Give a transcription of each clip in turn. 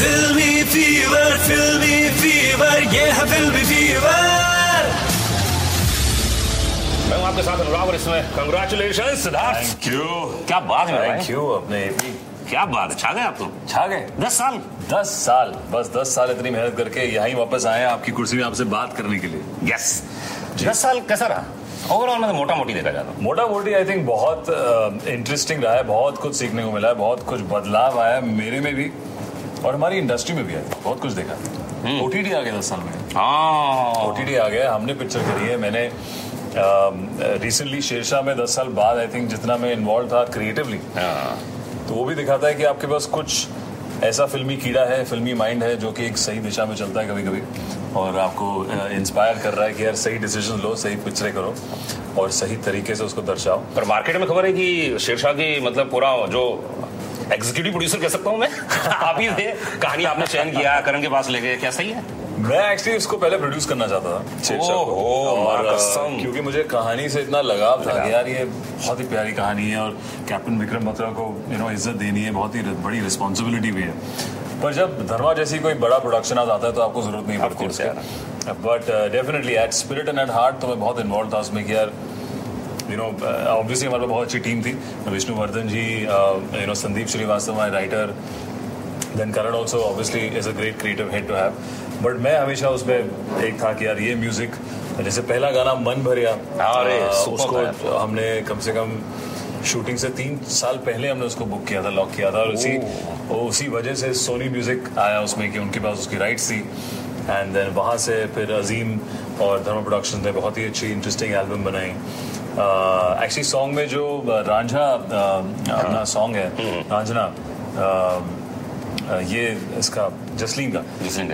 Filmy fever, filmy fever, ये है filmy fever. मैं हूँ आपके साथ अनुराग और इसमें कंग्रेचुलेशन सिद्धार्थ। थैंक यू क्या बात है भाई? थैंक यू अपने एपी क्या बात है? छा गए आप तो छा गए। दस साल। दस साल। बस दस साल इतनी मेहनत करके यहीं वापस आए आपकी कुर्सी में आपसे बात करने के लिए। यस दस साल कैसा रहा? ओवरऑल में तो मोटा मोटी देखा जाता मोटा मोटी आई थिंक बहुत इंटरेस्टिंग uh, रहा है बहुत कुछ सीखने को मिला है बहुत कुछ बदलाव आया है मेरे में भी। और हमारी इंडस्ट्री में भी है। बहुत कुछ देखा। ओटीटी आ गया दस साल में। हाँ। ओटीटी आ गया हमने पिक्चर करी है। मैंने रिसेंटली शेरशाह में दस साल बाद आई थिंक जितना मैं इन्वॉल्व था क्रिएटिवली हाँ। तो वो भी दिखाता है कि आपके पास कुछ ऐसा फिल्मी कीड़ा है फिल्मी माइंड है जो कि एक सही दिशा में चलता है कभी कभी और आपको इंस्पायर कर रहा है कि यार सही डिसीज़न लो सही पिक्चरें करो और सही तरीके से उसको दर्शाओ। पर मार्केट में खबर है कि शेरशाह की मतलब पूरा जो एग्जीक्यूटिव प्रोड्यूसर कह सकता हूँ मैं। आप ही थे। कहानी आपने चयन किया करण के पास ले गए। क्या सही है? मैं एक्चुअली उसको पहले प्रोड्यूस करना चाहता था को। ओहो, और। क्योंकि मुझे कहानी से इतना लगाव था कि यार ये बहुत ही प्यारी कहानी है और कैप्टन विक्रम बत्रा को यू नो इज़्ज़त देनी है बहुत ही बड़ी रिस्पॉन्सिबिलिटी भी है। पर जब धर्मा जैसी कोई बड़ा प्रोडक्शन आ जाता है तो आपको ज़रूरत नहीं पड़ती but definitely at spirit and at heart तो मैं बहुत इन्वॉल्व था उसमें कि यार यू नो ऑब्वियसली हमारे पास बहुत अच्छी टीम थी। Vishnuvardhan ji you know Sandeep Srivastava my writer then Karan also obviously is a great creative head to have but मैं हमेशा उसमें एक था कि यार ये म्यूज़िक जैसे पहला गाना मन भरिया अरे, उसको हमने कम से कम शूटिंग से तीन साल पहले हमने उसको बुक किया था लॉक किया था। और उसी और उसी वजह से सोनी म्यूज़िक आया उसमें कि उनके पास उसकी राइट्स थी। एंड देन वहाँ से फिर अजीम और धर्मा प्रोडक्शन ने बहुत ही अच्छी इंटरेस्टिंग एल्बम बनाई। एक्चुअली सॉन्ग में जो रांझा अपना सॉन्ग है रांझना अ, अ, ये इसका जसलीन का।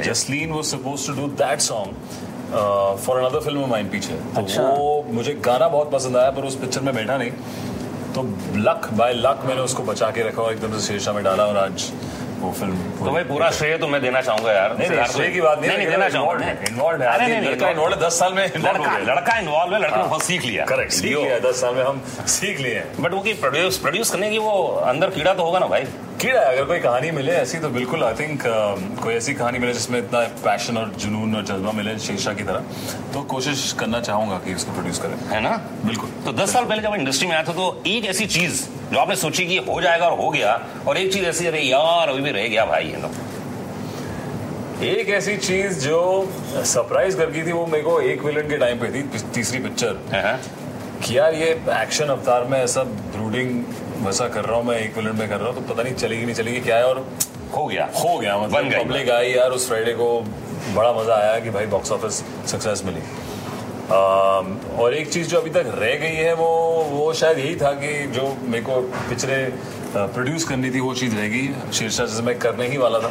जसलीन वो suppose to do that song for another film mine पीछे। तो अच्छा। वो मुझे गाना बहुत पसंद आया पर उस पिक्चर में बैठा नहीं। तो लक बाय लक मैंने उसको बचा के रखा और एकदम से शेरशाह में डाला और आज वो फ़िल्म तो भाई पूरा श्रेय तो मैं देना चाहूँगा यार। श्रेय की बात नहीं नहीं देना चाहूँगा। इन्वॉल्व है है दस साल में लड़का इन्वॉल्व है लड़के ने बहुत सीख लिया। करेक्ट सीख लिया दस साल में हम सीख लिए। हैं बट वो की प्रोड्यूस प्रोड्यूस करने की वो अंदर कीड़ा तो होगा ना भाई। कीड़ा है अगर कोई कहानी मिले ऐसी तो बिल्कुल आई थिंक कोई ऐसी कहानी मिले जिसमें इतना पैशन और जुनून और जज्बा मिले शेरशाह की तरह तो कोशिश करना चाहूँगा कि उसको प्रोड्यूस करें। है ना? बिल्कुल। तो दस साल पहले जब इंडस्ट्री में आया था तो एक ऐसी चीज़ जो आपने सोची कि हो जाएगा और हो गया और एक चीज़ ऐसी अरे यार अभी भी रह गया भाई ये तो एक ऐसी चीज़ जो सरप्राइज़ कर गई थी वो मेरे को एक विलन के टाइम पे थी तीसरी पिक्चर हाँ, कि यार ये एक्शन अवतार में ऐसा ब्रूडिंग वैसा कर रहा हूँ मैं एक विलन में कर रहा हूँ तो पता नहीं चलेगी नहीं चलेगी क्या है और हो गया। हो गया मतलब। पब्लिक आई यार उस फ्राइडे को बड़ा मज़ा आया कि भाई बॉक्स ऑफ़िस सक्सेस मिली। अम, और एक चीज़ जो अभी तक रह गई है वो वो शायद यही था कि जो मेरे को पिक्चरें प्रोड्यूस करनी थी वो चीज़ रह गई। शीर्षा जैसे मैं करने ही वाला था।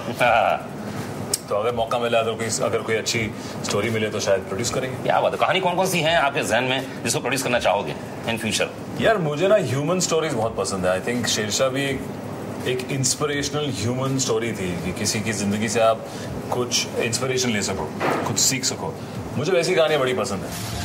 तो अगर मौका मिला अगर कोई अगर कोई अच्छी स्टोरी मिले तो शायद प्रोड्यूस करेंगे। क्या बात है। कहानी कौन कौन सी है आपके जहन में जिसको प्रोड्यूस करना चाहोगे इन फ्यूचर यार मुझे ना ह्यूमन स्टोरीज बहुत पसंद है। आई थिंक शेरशाह भी एक एक इंस्पिरेशनल ह्यूमन स्टोरी थी कि किसी की ज़िंदगी से आप कुछ इंस्पिरेशन ले सको कुछ सीख सको। मुझे वैसी कहानियाँ बड़ी पसंद है।